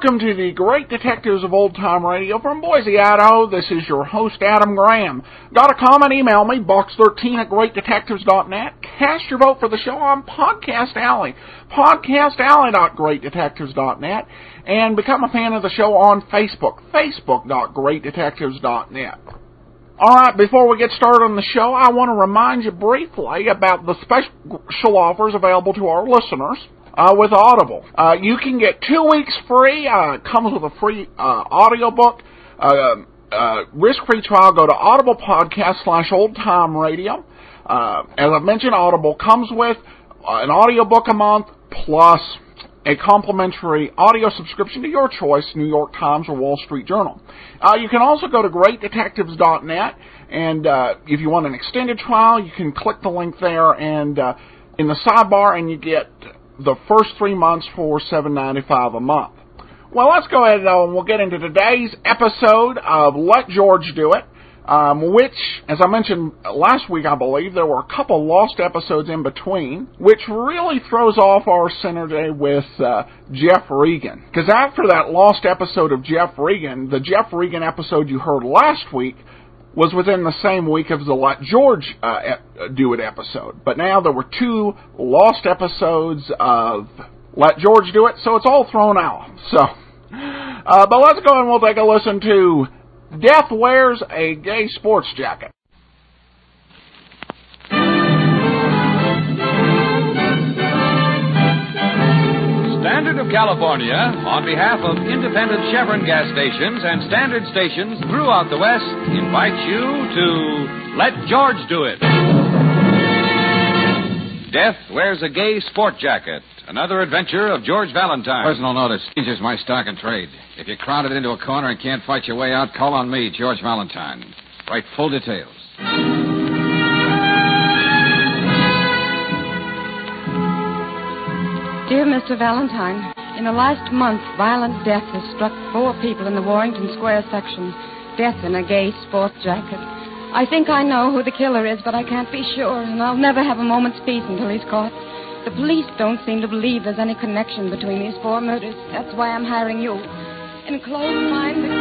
Welcome to the Great Detectives of Old Time Radio from Boise, Idaho. This is your host, Adam Graham. Got a comment? Email me, box13 at greatdetectives.net. Cast your vote for the show on Podcast Alley, podcastalley.greatdetectives.net, and become a fan of the show on Facebook, facebook.greatdetectives.net. Alright, before we get started on the show, I want to remind you briefly about the special offers available to our listeners uh, with Audible. Uh, you can get two weeks free. Uh, it comes with a free uh, audiobook. Uh, uh, risk-free trial. Go to Audible Podcast slash Old Time Radio. Uh, as I mentioned, Audible comes with uh, an audiobook a month plus a complimentary audio subscription to your choice, New York Times or Wall Street Journal. Uh, you can also go to greatdetectives.net, and uh, if you want an extended trial, you can click the link there and uh, in the sidebar, and you get the first three months for seven ninety five a month. Well, let's go ahead and we'll get into today's episode of Let George Do It, um, which, as I mentioned last week, I believe there were a couple lost episodes in between, which really throws off our synergy with uh, Jeff Regan. Because after that lost episode of Jeff Regan, the Jeff Regan episode you heard last week was within the same week of the Let George uh, Do It episode. But now there were two lost episodes of Let George Do It, so it's all thrown out. So, uh, but let's go and we'll take a listen to Death Wears a Gay Sports Jacket. Standard of California, on behalf of independent Chevron gas stations and standard stations throughout the West, invites you to Let George Do It. Death wears a gay sport jacket. Another adventure of George Valentine. Personal notice. Changes my stock and trade. If you're crowded into a corner and can't fight your way out, call on me, George Valentine. Write full details. Dear Mr. Valentine, in the last month, violent death has struck four people in the Warrington Square section. Death in a gay sports jacket. I think I know who the killer is, but I can't be sure, and I'll never have a moment's peace until he's caught. The police don't seem to believe there's any connection between these four murders. That's why I'm hiring you. Enclosed find the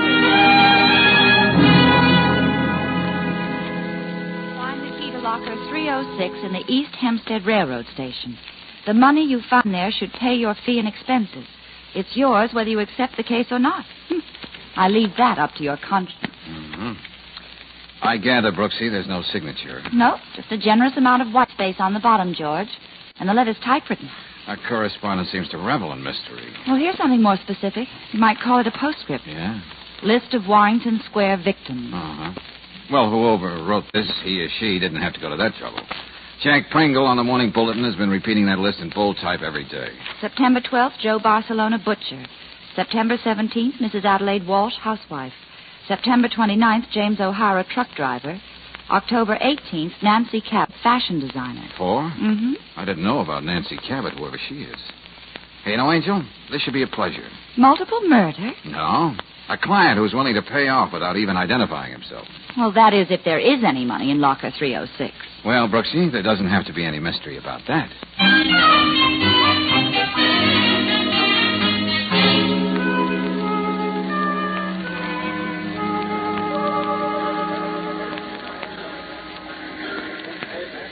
Find the key to locker 306 in the East Hempstead Railroad Station. The money you find there should pay your fee and expenses. It's yours whether you accept the case or not. Hmm. I leave that up to your conscience. Mm-hmm. I gather, Brooksy, there's no signature. No, just a generous amount of white space on the bottom, George. And the letter's typewritten. Our correspondent seems to revel in mystery. Well, here's something more specific. You might call it a postscript. Yeah? List of Warrington Square victims. Uh-huh. Well, whoever wrote this, he or she, didn't have to go to that trouble. Jack Pringle on the Morning Bulletin has been repeating that list in bold type every day. September 12th, Joe Barcelona, butcher. September 17th, Mrs. Adelaide Walsh, housewife. September 29th, James O'Hara, truck driver. October 18th, Nancy Cabot, fashion designer. 4 Mm-hmm. I didn't know about Nancy Cabot, whoever she is. Hey, you know, Angel, this should be a pleasure. Multiple murder? No. A client who's willing to pay off without even identifying himself. Well, that is if there is any money in locker 306. Well, Brooksy, there doesn't have to be any mystery about that.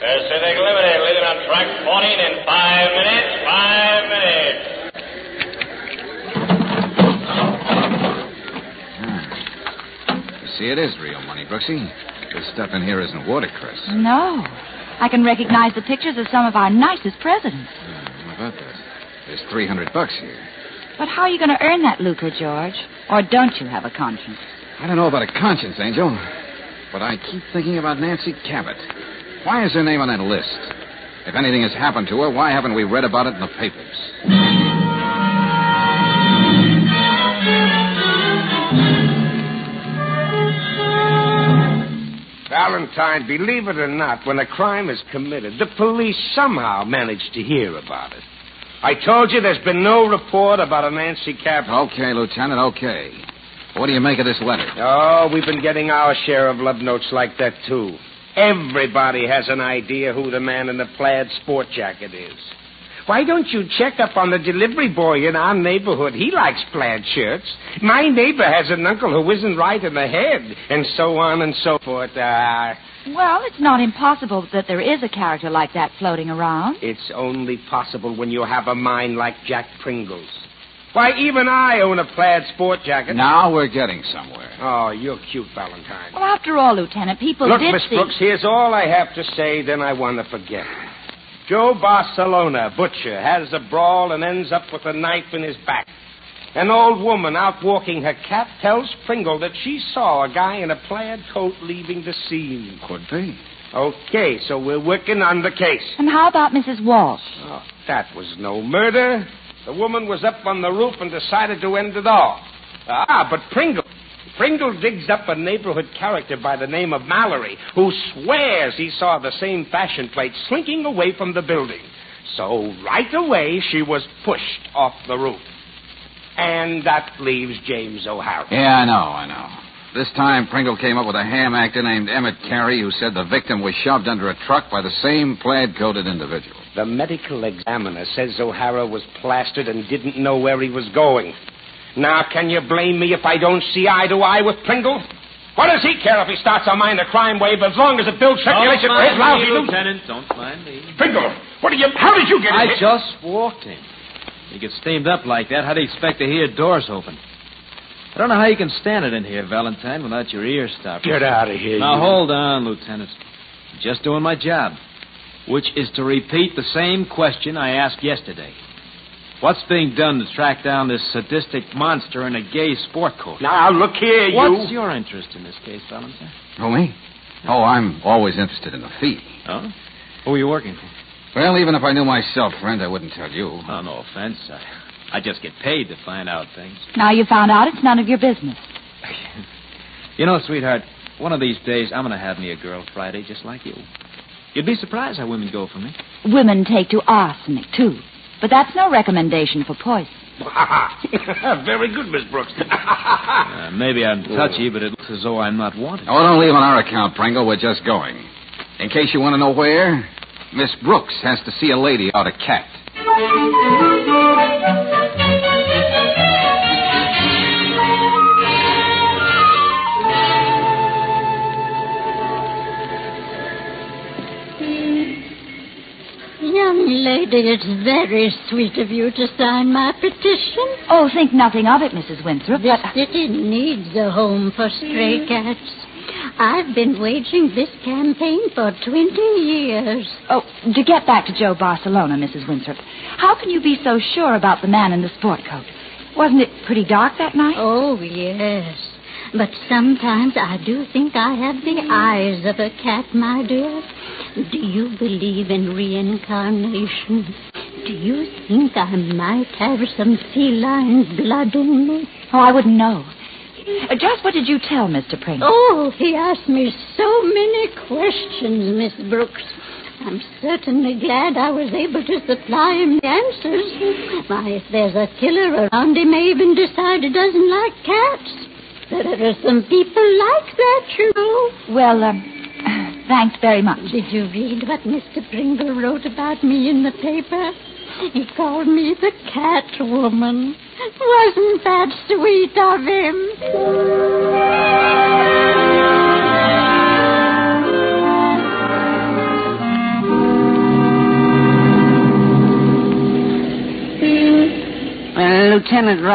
Pacific Limited, leaving on track 14 in five minutes. Five minutes. You see, it is real money, Brooksy. This stuff in here isn't watercress. No. I can recognize the pictures of some of our nicest presidents. Hmm, how about that? There's 300 bucks here. But how are you going to earn that lucre, George? Or don't you have a conscience? I don't know about a conscience, Angel, but I keep thinking about Nancy Cabot. Why is her name on that list? If anything has happened to her, why haven't we read about it in the papers? Valentine, believe it or not, when a crime is committed, the police somehow manage to hear about it. I told you there's been no report about a Nancy Cabot. Okay, Lieutenant, okay. What do you make of this letter? Oh, we've been getting our share of love notes like that, too. Everybody has an idea who the man in the plaid sport jacket is. Why don't you check up on the delivery boy in our neighborhood? He likes plaid shirts. My neighbor has an uncle who isn't right in the head, and so on and so forth. Uh, Well, it's not impossible that there is a character like that floating around. it's only possible when you have a mind like Jack Pringle's. Why, even I own a plaid sport jacket. Now we're getting somewhere. Oh, you're cute, Valentine. Well, after all, Lieutenant, people Look, did Miss see. Brooks, here's all I have to say, then I want to forget. Joe Barcelona, butcher, has a brawl and ends up with a knife in his back. An old woman out walking her cat tells Pringle that she saw a guy in a plaid coat leaving the scene. Could be. Okay, so we're working on the case. And how about Mrs. Walsh? Oh, that was no murder. The woman was up on the roof and decided to end it all. Ah, but Pringle. Pringle digs up a neighborhood character by the name of Mallory, who swears he saw the same fashion plate slinking away from the building. So right away, she was pushed off the roof. And that leaves James O'Hara. Yeah, I know, I know. This time, Pringle came up with a ham actor named Emmett Carey who said the victim was shoved under a truck by the same plaid coated individual. The medical examiner says O'Hara was plastered and didn't know where he was going. Now, can you blame me if I don't see eye to eye with Pringle? What does he care if he starts a minor crime wave as long as it builds circulation for his lousy? Lieutenant. Don't mind me. Pringle, what are you? How did you get in I here? just walked in. You get steamed up like that, how do you expect to hear doors open? I don't know how you can stand it in here, Valentine, without your ears stopped. Get out of here. Now, you... hold on, Lieutenant. I'm just doing my job, which is to repeat the same question I asked yesterday. What's being done to track down this sadistic monster in a gay sport coat? Now, look here, you. What's your interest in this case, Valentine? Oh, me? Oh, I'm always interested in the fee. Oh? Who are you working for? Well, even if I knew myself, friend, I wouldn't tell you. Oh, no offense. I, I just get paid to find out things. Now you found out it's none of your business. You know, sweetheart, one of these days I'm going to have me a girl Friday just like you. You'd be surprised how women go for me. Women take to arsenic, too. But that's no recommendation for poison. Very good, Miss Brooks. Uh, maybe I'm touchy, but it looks as though I'm not wanted. Oh, don't leave on our account, Pringle. We're just going. In case you want to know where, Miss Brooks has to see a lady out a cat. Young lady, it's very sweet of you to sign my petition. Oh, think nothing of it, Mrs. Winthrop. This But city needs a home for stray mm. cats. I've been waging this campaign for 20 years. oh, to get back to Joe Barcelona, Mrs. Winthrop, how can you be so sure about the man in the sport coat? Wasn't it pretty dark that night? Oh, yes. But sometimes I do think I have the eyes of a cat, my dear. Do you believe in reincarnation? Do you think I might have some feline blood in me? Oh, I wouldn't know. Uh, just what did you tell Mr. Pringle? Oh, he asked me so many questions, Miss Brooks. I'm certainly glad I was able to supply him the answers. Why, if there's a killer around, he may even decide he doesn't like cats. There are some people like that, you know. Well, um, thanks very much. Did you read what Mr. Pringle wrote about me in the paper? He called me the cat woman. Wasn't that sweet of him?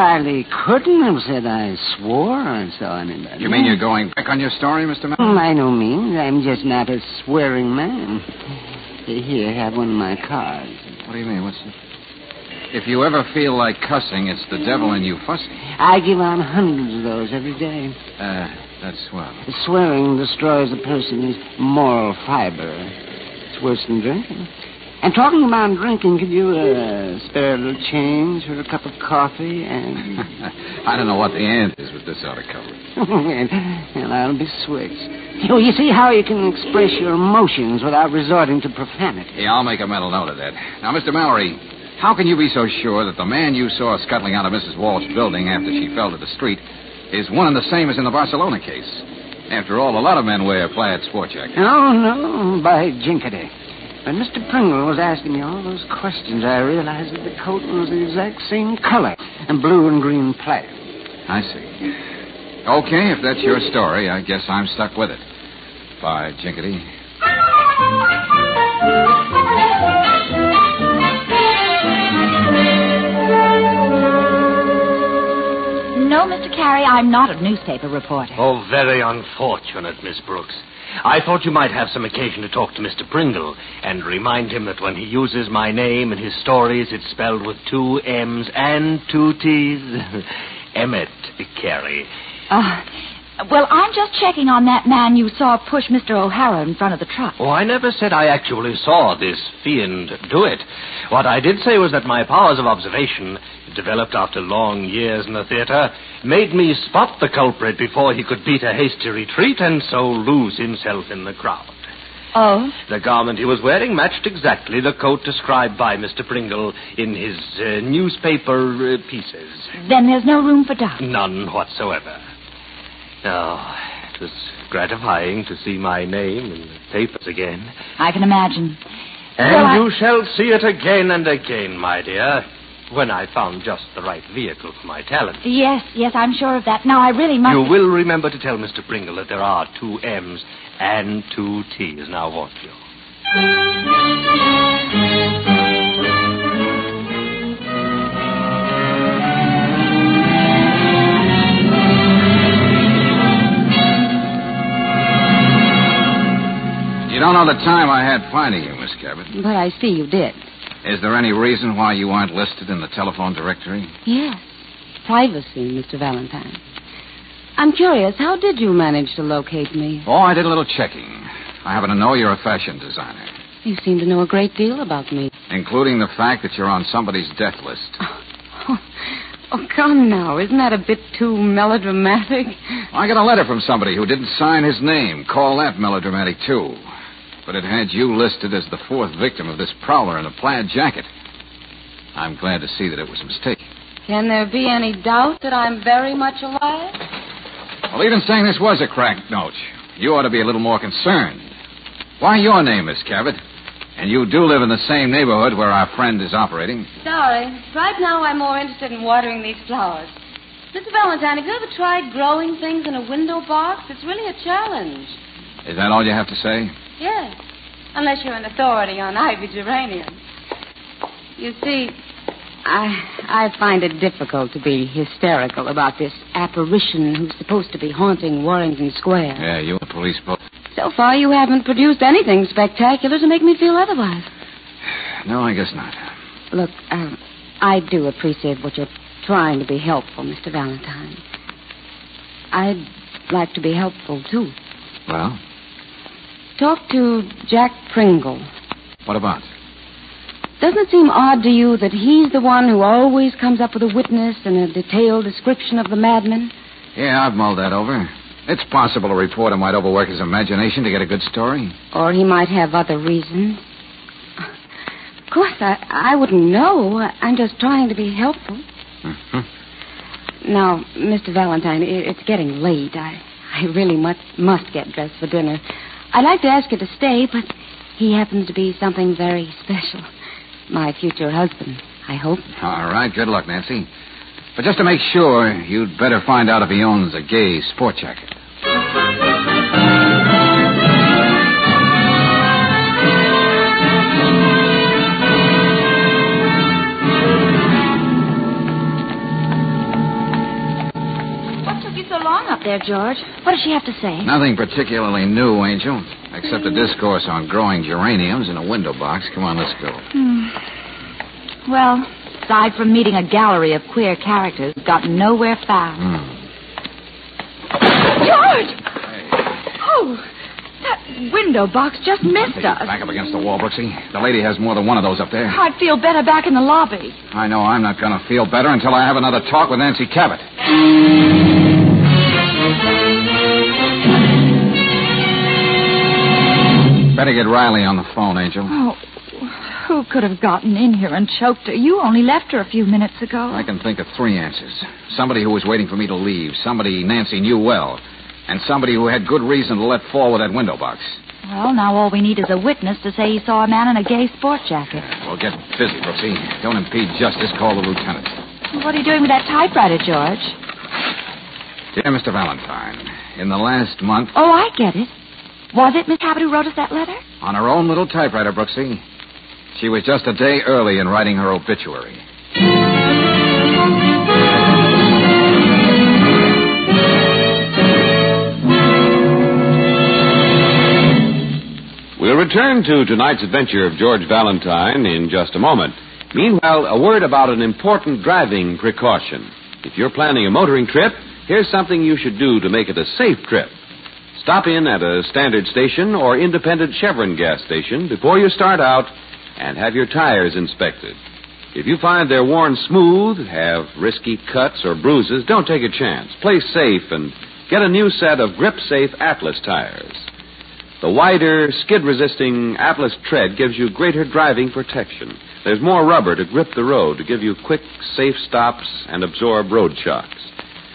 Riley couldn't have said I swore or so saw anybody. You mean you're going back on your story, Mr. Mellon? by no means. I'm just not a swearing man. Here, I have one of my cards. What do you mean? What's it? If you ever feel like cussing, it's the devil in you fussing. I give out hundreds of those every day. Uh, that's swell. Swearing destroys a person's moral fiber. It's worse than drinking. And talking about drinking, could you uh, spare a little change for a cup of coffee and... I don't know what the ant is with this out of cover. and, and I'll be switched. You, you see how you can express your emotions without resorting to profanity. Yeah, I'll make a mental note of that. Now, Mr. Mallory, how can you be so sure that the man you saw scuttling out of Mrs. Walsh's building after she fell to the street is one and the same as in the Barcelona case? After all, a lot of men wear plaid sport jackets. No, no, by jinkety. When Mr. Pringle was asking me all those questions, I realized that the coat was the exact same color and blue and green plaid. I see. Okay, if that's your story, I guess I'm stuck with it. Bye, Jinkety. No, Mr. Carey, I'm not a newspaper reporter. Oh, very unfortunate, Miss Brooks. I thought you might have some occasion to talk to Mr. Pringle and remind him that when he uses my name in his stories, it's spelled with two M's and two T's. Emmett Carey. Uh, well, I'm just checking on that man you saw push Mr. O'Hara in front of the truck. Oh, I never said I actually saw this fiend do it. What I did say was that my powers of observation, developed after long years in the theater, made me spot the culprit before he could beat a hasty retreat and so lose himself in the crowd. Oh? The garment he was wearing matched exactly the coat described by Mr. Pringle in his uh, newspaper uh, pieces. Then there's no room for doubt. None whatsoever. Oh, it was gratifying to see my name in the papers again. I can imagine. And Well, I- you shall see it again and again, my dear, when I found just the right vehicle for my talent. Yes, yes, I'm sure of that. Now, I really must. You will remember to tell Mr. Pringle that there are two M's and two T's, now won't you? You don't know the time I had finding you, Miss Cabot. But I see you did. Is there any reason why you aren't listed in the telephone directory? Yes. Privacy, Mr. Valentine. I'm curious, how did you manage to locate me? Oh, I did a little checking. I happen to know you're a fashion designer, You seem to know a great deal about me. including the fact that you're on somebody's death list. Oh, oh, come now. Isn't that a bit too melodramatic? I got a letter from somebody who didn't sign his name. Call that melodramatic, too. But it had you listed as the fourth victim of this prowler in a plaid jacket. I'm glad to see that it was a mistake. Can there be any doubt that I'm very much alive? Well, even saying this was a cracked note, you ought to be a little more concerned. Why your name, Miss Cabot? And you do live in the same neighborhood where our friend is operating. Sorry. Right now, I'm more interested in watering these flowers. Mr. Valentine, have you ever tried growing things in a window box? It's really a challenge. Is that all you have to say? Yes. Unless you're an authority on ivy geraniums. You see, I I find it difficult to be hysterical about this apparition who's supposed to be haunting Warrington Square. Yeah, you and the police both. So far, you haven't produced anything spectacular to make me feel otherwise. No, I guess not. Look, um, I do appreciate what you're trying to be helpful, Mr. Valentine. I'd like to be helpful, too. Well, Talk to Jack Pringle. what about? Doesn't it seem odd to you that he's the one who always comes up with a witness and a detailed description of the madman? Yeah, I've mulled that over. It's possible a reporter might overwork his imagination to get a good story. Or he might have other reasons. Of course, I, I wouldn't know. I'm just trying to be helpful. Mm-hmm. Now, Mr. Valentine, it's getting late. I, I really must, must get dressed for dinner. I'd like to ask you to stay, but he happens to be something very special. My future husband, I hope. All right, good luck, Nancy. But just to make sure, you'd better find out if he owns a gay sport jacket. You so long up there, George? What does she have to say? Nothing particularly new, Angel, except a discourse on growing geraniums in a window box. Come on, let's go. Hmm. Well, aside from meeting a gallery of queer characters, got nowhere fast. Hmm. George! Oh, that, window box just missed us. Back up against the wall, Brooksy. The lady has more than one of those up there. I'd feel better back in the lobby. I know I'm not going to feel better until I have another talk with Nancy Cabot. Better get Riley on the phone, Angel. Oh, who could have gotten in here and choked her? You only left her a few minutes ago. I can think of three answers. Somebody who was waiting for me to leave, somebody Nancy knew well, and somebody who had good reason to let fall with that window box. Well, now all we need is a witness to say he saw a man in a gay sport jacket. We'll get busy, Brooksy. Don't impede justice. Call the lieutenant. What are you doing with that typewriter, George? Dear Mr. Valentine, in the last month, Oh, I get it. Was it Miss Cabot who wrote us that letter? on her own little typewriter, Brooksy, she was just a day early in writing her obituary. We'll return to tonight's adventure of George Valentine in just a moment. Meanwhile, a word about an important driving precaution. If you're planning a motoring trip, here's something you should do to make it a safe trip. Stop in at a standard station or independent Chevron gas station before you start out and have your tires inspected. If you find they're worn smooth, have risky cuts or bruises, don't take a chance. Play safe and get a new set of grip safe Atlas tires. The wider, skid resisting Atlas tread gives you greater driving protection. There's more rubber to grip the road to give you quick, safe stops and absorb road shocks.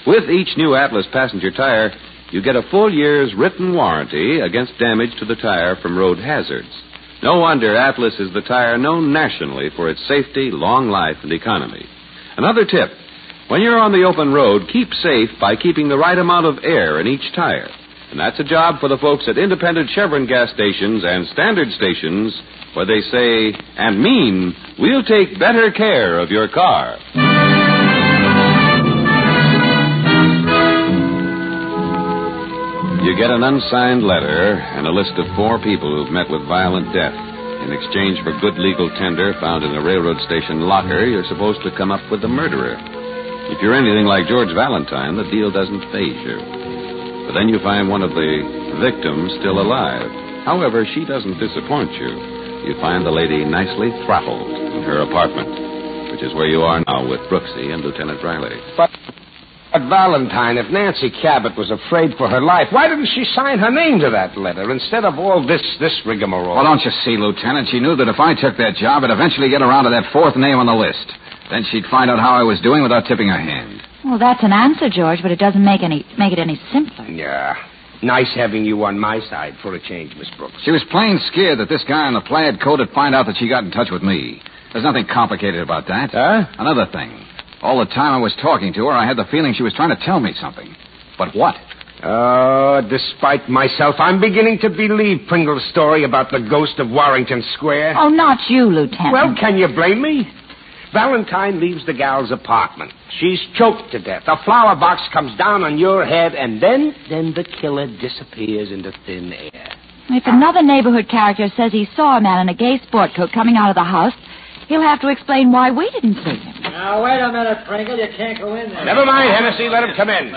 With each new Atlas passenger tire, you get a full year's written warranty against damage to the tire from road hazards. No wonder Atlas is the tire known nationally for its safety, long life, and economy. Another tip when you're on the open road, keep safe by keeping the right amount of air in each tire. And that's a job for the folks at independent Chevron gas stations and standard stations where they say and mean, we'll take better care of your car. You get an unsigned letter and a list of four people who've met with violent death. In exchange for good legal tender found in a railroad station locker, you're supposed to come up with the murderer. If you're anything like George Valentine, the deal doesn't phase you. But then you find one of the victims still alive. However, she doesn't disappoint you. You find the lady nicely throttled in her apartment, which is where you are now with Brooksy and Lieutenant Riley. But, but Valentine, if Nancy Cabot was afraid for her life, why didn't she sign her name to that letter instead of all this this rigmarole? Well, don't you see, Lieutenant? She knew that if I took that job, I'd eventually get around to that fourth name on the list. Then she'd find out how I was doing without tipping her hand. Well, that's an answer, George, but it doesn't make any make it any simpler. Yeah. Nice having you on my side for a change, Miss Brooks. She was plain scared that this guy in the plaid coat would find out that she got in touch with me. There's nothing complicated about that. Huh? Another thing. All the time I was talking to her, I had the feeling she was trying to tell me something. But what? Oh, despite myself, I'm beginning to believe Pringle's story about the ghost of Warrington Square. Oh, not you, Lieutenant. Well, can you blame me? Valentine leaves the gal's apartment. She's choked to death. A flower box comes down on your head, and then, then the killer disappears into thin air. If another neighborhood character says he saw a man in a gay sport coat coming out of the house, he'll have to explain why we didn't see him. Now, wait a minute, Pringle. You can't go in there. Never mind, Hennessy. Let him come in.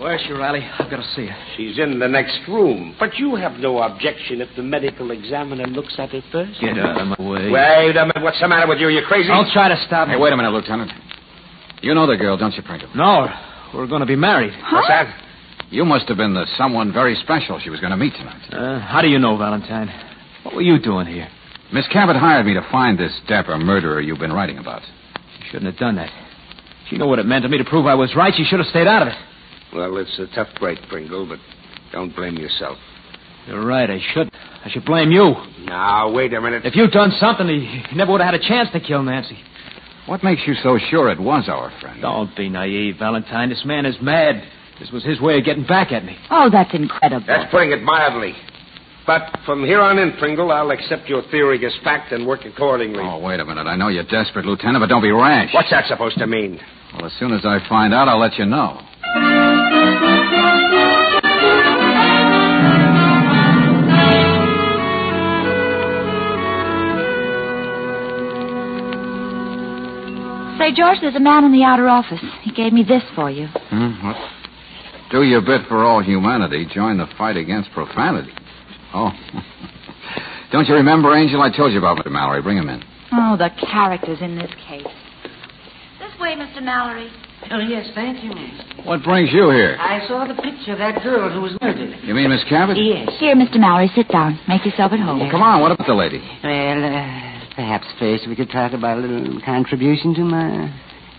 Where's she, Riley? I've got to see her. She's in the next room. But you have no objection if the medical examiner looks at her first? Get out of my way. Wait a minute. What's the matter with you? You crazy? Don't try to stop me. Hey, wait a minute, Lieutenant. You know the girl, don't you, Pringle? No, we're going to be married. What's that? You must have been the someone very special she was going to meet tonight. Uh, how do you know, Valentine? What were you doing here? Miss Cabot hired me to find this dapper murderer you've been writing about. She shouldn't have done that. She knew what it meant to me to prove I was right. She should have stayed out of it. Well, it's a tough break, Pringle, but don't blame yourself. You're right. I should. I should blame you. Now, wait a minute. If you'd done something, he, he never would have had a chance to kill Nancy. What makes you so sure it was our friend? Don't be naive, Valentine. This man is mad. This was his way of getting back at me. Oh, that's incredible. That's putting it mildly. But from here on in, Pringle, I'll accept your theory as fact and work accordingly. Oh, wait a minute. I know you're desperate, Lieutenant, but don't be rash. What's that supposed to mean? Well, as soon as I find out, I'll let you know. Say, George, there's a man in the outer office. He gave me this for you. Hmm, what? Do your bit for all humanity. Join the fight against profanity. Oh. Don't you remember, Angel? I told you about Mr. Mallory. Bring him in. Oh, the characters in this case. This way, Mr. Mallory. Oh, yes, thank you, miss. What brings you here? I saw the picture of that girl who was murdered. You mean Miss Cabot? Yes. Here, Mr. Mallory, sit down. Make yourself at home. Well, Come on, what about the lady? Well, uh, perhaps first we could talk about a little contribution to my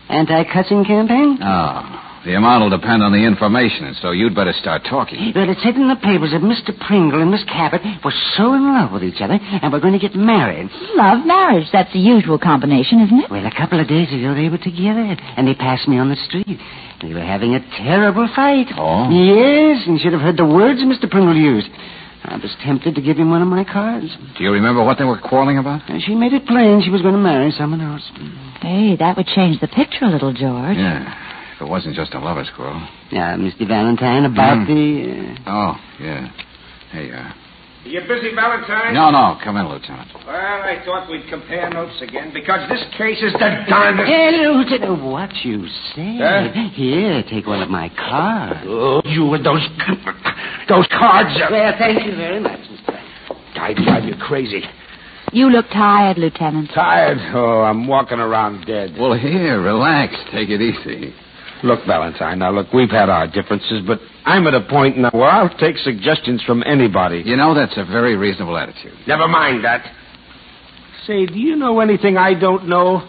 anti-cussing campaign. Oh. The amount will depend on the information, and so you'd better start talking. Well, it said in the papers that Mr. Pringle and Miss Cabot were so in love with each other and were going to get married. Love marriage. That's the usual combination, isn't it? Well, a couple of days ago they were together, and they passed me on the street. They were having a terrible fight. Oh? Yes, and you should have heard the words Mr. Pringle used. I was tempted to give him one of my cards. Do you remember what they were quarreling about? And she made it plain she was going to marry someone else. Hey, that would change the picture a little, George. Yeah. If it wasn't just a lover's quarrel. Now, Mr. Valentine, about Mm. the... Uh... Oh, yeah. Hey, uh. You busy, Valentine? No, no. Come in, Lieutenant. Well, I thought we'd compare notes again because this case is the darndest. Hey, Lieutenant, what you say? Huh? Here, take one of my cards. Oh, you with those those cards. Are... Well, thank you very much, Mr. I drive you crazy. You look tired, Lieutenant. Tired? Oh, I'm walking around dead. Well, here, relax. Take it easy. Look, Valentine, now look, we've had our differences, but I'm at a point now where I'll take suggestions from anybody. You know, that's a very reasonable attitude. Never mind that. Say, do you know anything I don't know?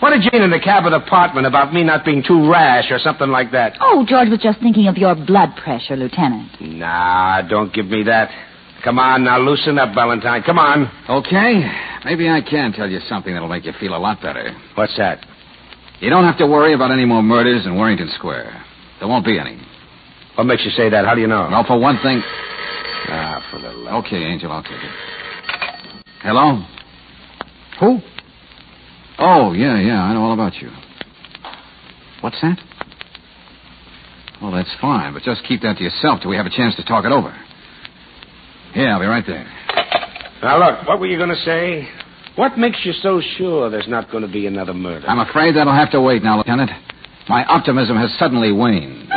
What did Jane in the Cabot apartment about me not being too rash or something like that? Oh, George was just thinking of your blood pressure, Lieutenant. Nah, don't give me that. Come on, now loosen up, Valentine. Come on. Okay. Maybe I can tell you something that'll make you feel a lot better. What's that? You don't have to worry about any more murders in Warrington Square. There won't be any. What makes you say that? How do you know? Well, for one thing. Ah, for the love. Okay, Angel, I'll take it. Hello? Who? Oh, yeah, yeah, I know all about you. What's that? Well, that's fine, but just keep that to yourself till we have a chance to talk it over. Yeah, I'll be right there. Now, look, what were you going to say? What makes you so sure there's not going to be another murder? I'm afraid that'll have to wait now, Lieutenant. My optimism has suddenly waned.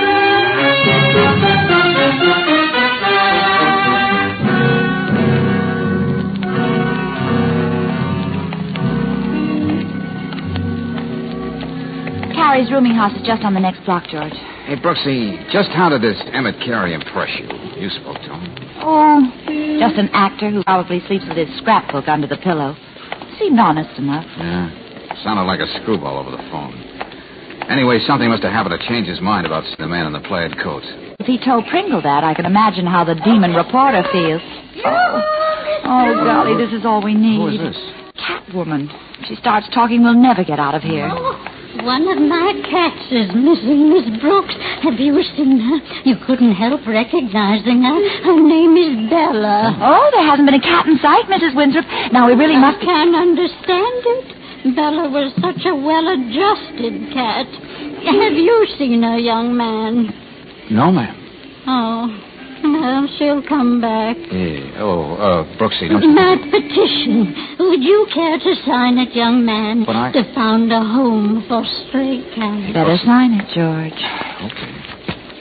Carey's rooming house is just on the next block, George. Hey, Brooksy, just how did this Emmett Carey impress you? You spoke to him. Oh, just an actor who probably sleeps with his scrapbook under the pillow. Seemed honest enough. Yeah. Sounded like a screwball over the phone. Anyway, something must have happened to change his mind about the man in the plaid coat. If he told Pringle that, I can imagine how the demon reporter feels. Oh, oh golly, this is all we need. Who is this? Catwoman. If she starts talking, we'll never get out of here. One of my cats is missing, Miss Brooks. Have you seen her? You couldn't help recognizing her. Her name is Bella. Oh, there hasn't been a cat in sight, Mrs. Winthrop. Now, we really I must... can't understand it. Bella was such a well-adjusted cat. Have you seen her, young man? No, ma'am. Oh, well, she'll come back. Yeah. Oh, uh, Brooksy, don't you... My petition. Would you care to sign it, young man? But I- To found a home for stray cats. Better sign it, George. Okay.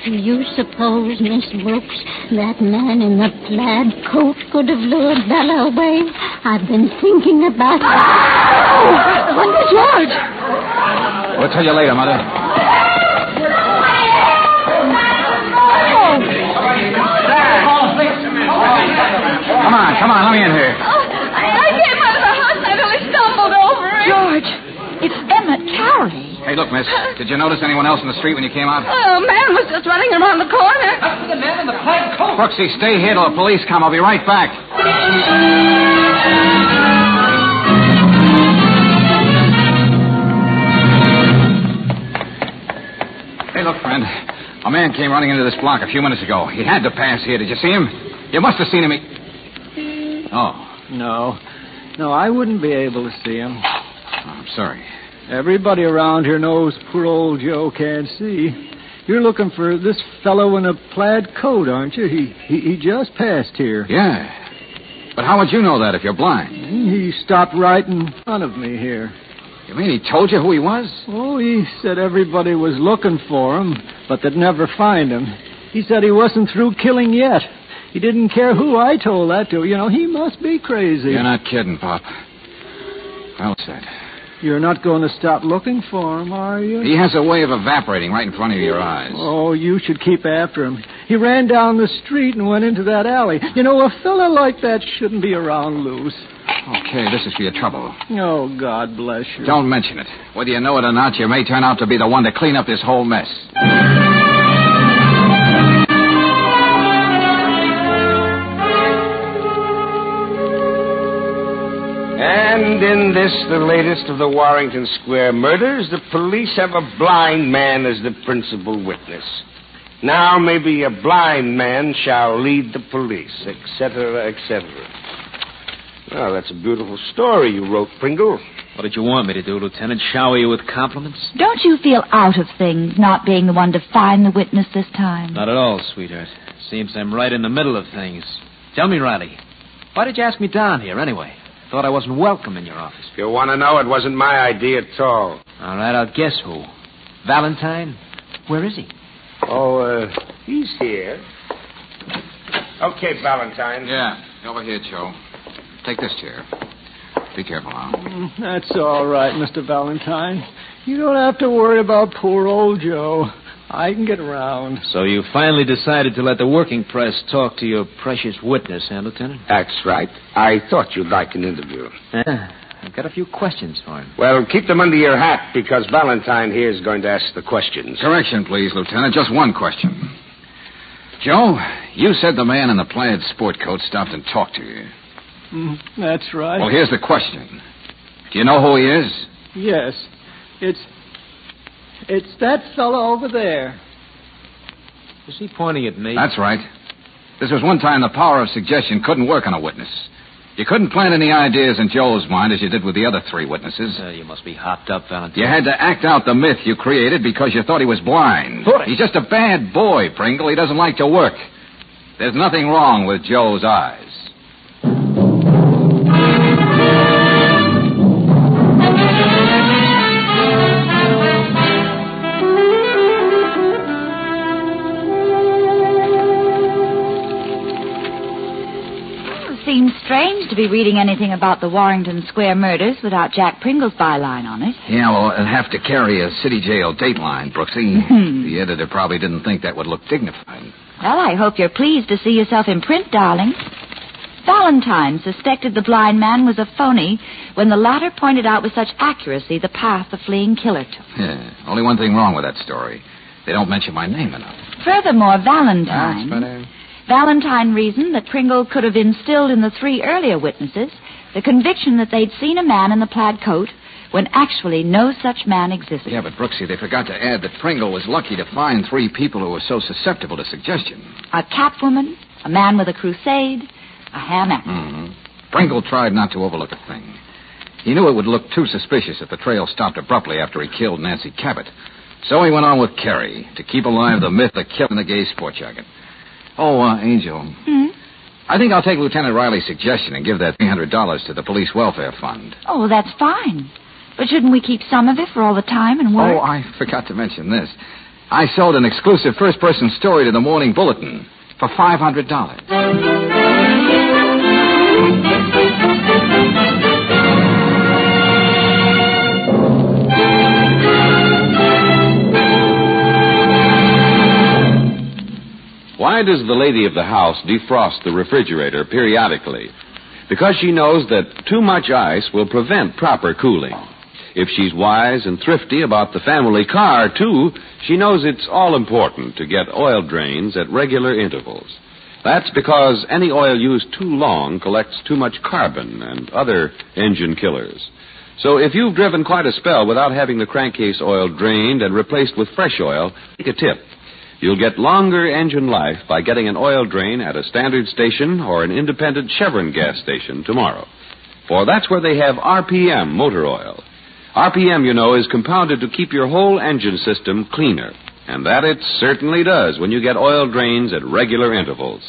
Do you suppose, Miss Brooks, that man in the plaid coat could have lured Bella away? I've been thinking about it. Oh, George! We'll tell you later, Mother. On, come on, let me in here. Oh, I came out of the house and I nearly stumbled over it. George, it's Emmett Carey. Hey, look, miss. Did you notice anyone else in the street when you came out? Oh, a man was just running around the corner. The man in the plaid coat. Brooksy, stay here till the police come. I'll be right back. Hey, look, friend. A man came running into this block a few minutes ago. He had to pass here. Did you see him? You must have seen him. He... Oh, No. No, I wouldn't be able to see him. I'm sorry. Everybody around here knows poor old Joe can't see. You're looking for this fellow in a plaid coat, aren't you? He, he he just passed here. Yeah. But how would you know that if you're blind? He stopped right in front of me here. You mean he told you who he was? Oh, he said everybody was looking for him, but they'd never find him. He said he wasn't through killing yet. He didn't care who I told that to. You know, he must be crazy. You're not kidding, Pop. Well said. You're not going to stop looking for him, are you? He has a way of evaporating right in front of your eyes. Oh, you should keep after him. He ran down the street and went into that alley. You know, a fella like that shouldn't be around loose. Okay, this is for your trouble. Oh, God bless you. Don't mention it. Whether you know it or not, you may turn out to be the one to clean up this whole mess. And in this, the latest of the Warrington Square murders, the police have a blind man as the principal witness. Now maybe a blind man shall lead the police, etc., etc. Well, that's a beautiful story you wrote, Pringle. What did you want me to do, Lieutenant? Shower you with compliments? Don't you feel out of things not being the one to find the witness this time? Not at all, sweetheart. Seems I'm right in the middle of things. Tell me, Riley, why did you ask me down here anyway? Thought I wasn't welcome in your office. If you want to know, it wasn't my idea at all. All right, I'll guess who. Valentine? Where is he? Oh, uh, he's here. Okay, Valentine. Yeah, over here, Joe. Take this chair. Be careful now. Mm, That's all right, Mr. Valentine. You don't have to worry about poor old Joe. I can get around. So you finally decided to let the working press talk to your precious witness, huh, Lieutenant? That's right. I thought you'd like an interview. Yeah, I've got a few questions for him. Well, keep them under your hat because Valentine here is going to ask the questions. Correction, please, Lieutenant. Just one question. Joe, you said the man in the plaid sport coat stopped and talked to you. Mm, That's right. Well, here's the question. Do you know who he is? Yes. It's. It's that fellow over there. Is he pointing at me? That's right. This was one time the power of suggestion couldn't work on a witness. You couldn't plant any ideas in Joe's mind as you did with the other three witnesses. Uh, you must be hopped up, Valentine. You had to act out the myth you created because you thought he was blind. He's just a bad boy, Pringle. He doesn't like to work. There's nothing wrong with Joe's eyes. Strange to be reading anything about the Warrington Square murders without Jack Pringle's byline on it. Yeah, well, it'll have to carry a city jail dateline, Brooksy. Hmm. the editor probably didn't think that would look dignified. Well, I hope you're pleased to see yourself in print, darling. Valentine suspected the blind man was a phony when the latter pointed out with such accuracy the path the fleeing killer took. Yeah, only one thing wrong with that story. They don't mention my name enough. Furthermore, Valentine. That's better. Valentine reasoned that Pringle could have instilled in the three earlier witnesses the conviction that they'd seen a man in the plaid coat when actually no such man existed. Yeah, but Brooksy, they forgot to add that Pringle was lucky to find three people who were so susceptible to suggestion. A catwoman, a man with a crusade, a ham actor. Mm-hmm. Pringle tried not to overlook a thing. He knew it would look too suspicious if the trail stopped abruptly after he killed Nancy Cabot. So he went on with Carey to keep alive the myth of killing the gay sport jacket. Oh, uh, Angel. Hmm? I think I'll take Lieutenant Riley's suggestion and give that $300 to the police welfare fund. Oh, that's fine. But shouldn't we keep some of it for all the time and work? Oh, I forgot to mention this. I sold an exclusive first person story to the Morning Bulletin for $500. Why does the lady of the house defrost the refrigerator periodically? Because she knows that too much ice will prevent proper cooling. If she's wise and thrifty about the family car, too, she knows it's all important to get oil drains at regular intervals. That's because any oil used too long collects too much carbon and other engine killers. So if you've driven quite a spell without having the crankcase oil drained and replaced with fresh oil, take a tip. You'll get longer engine life by getting an oil drain at a standard station or an independent Chevron gas station tomorrow. For that's where they have RPM motor oil. RPM, you know, is compounded to keep your whole engine system cleaner. And that it certainly does when you get oil drains at regular intervals.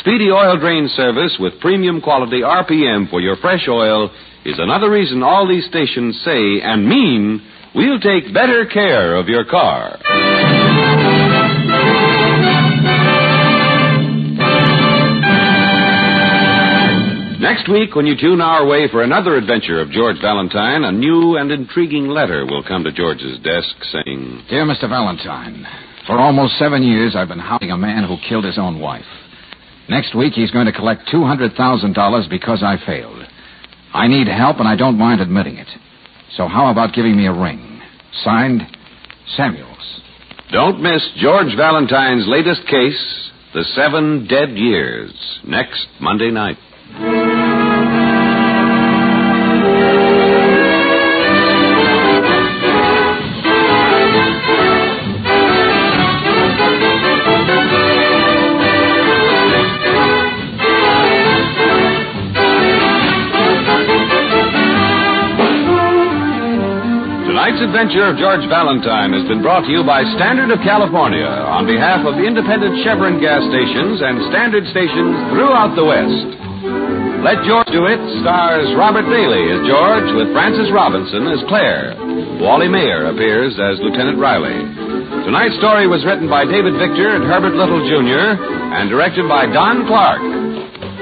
Speedy oil drain service with premium quality RPM for your fresh oil is another reason all these stations say and mean we'll take better care of your car. Next week, when you tune our way for another adventure of George Valentine, a new and intriguing letter will come to George's desk saying, Dear Mr. Valentine, for almost seven years I've been hounding a man who killed his own wife. Next week he's going to collect $200,000 because I failed. I need help and I don't mind admitting it. So how about giving me a ring? Signed, Samuels. Don't miss George Valentine's latest case, The Seven Dead Years, next Monday night. Tonight's adventure of George Valentine has been brought to you by Standard of California on behalf of independent Chevron gas stations and Standard stations throughout the West. Let George Do It stars Robert Bailey as George with Frances Robinson as Claire. Wally Maher appears as Lieutenant Riley. Tonight's story was written by David Victor and Herbert Little Jr. and directed by Don Clark.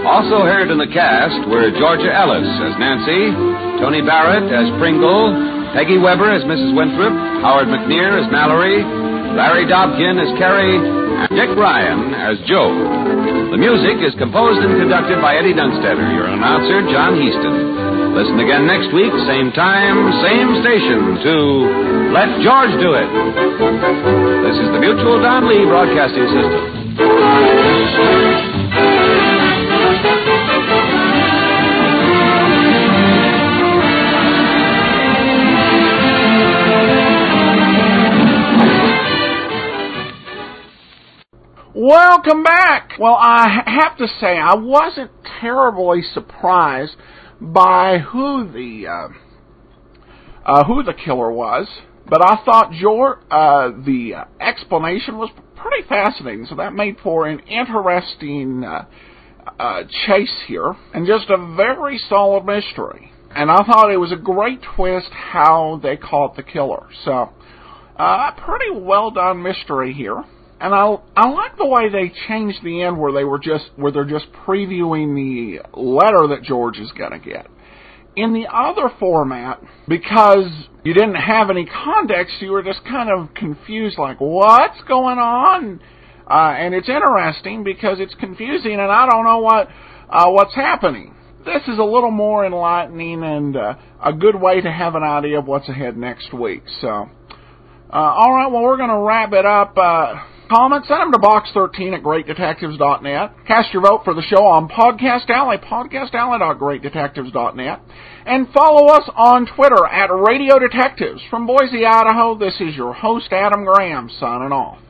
Also heard in the cast were Georgia Ellis as Nancy, Tony Barrett as Pringle, Peggy Weber as Mrs. Winthrop, Howard McNear as Mallory, Larry Dobkin as Carey, and Dick Ryan as Joe. The music is composed and conducted by Eddie Dunstedter, your announcer, John Heistand. Listen again next week, same time, same station, to Let George Do It. This is the Mutual Don Lee Broadcasting System. Welcome back. Well, I have to say I wasn't terribly surprised by who the uh, uh, who the killer was, but I thought your, uh, the uh, explanation was pretty fascinating. So that made for an interesting uh, uh, chase here, and just a very solid mystery. And I thought it was a great twist how they caught the killer. So, uh, a pretty well done mystery here. And I I like the way they changed the end where they were just where they're just previewing the letter that George is going to get. In the other format, because you didn't have any context, you were just kind of confused, like what's going on. Uh, and it's interesting because it's confusing, and I don't know what uh, what's happening. This is a little more enlightening and uh, a good way to have an idea of what's ahead next week. So, uh, all right, well we're going to wrap it up. Comments, send them to box13 at greatdetectives.net. Cast your vote for the show on Podcast Alley, podcastalley.greatdetectives.net. And follow us on Twitter at Radio Detectives. From Boise, Idaho, this is your host, Adam Graham, signing off.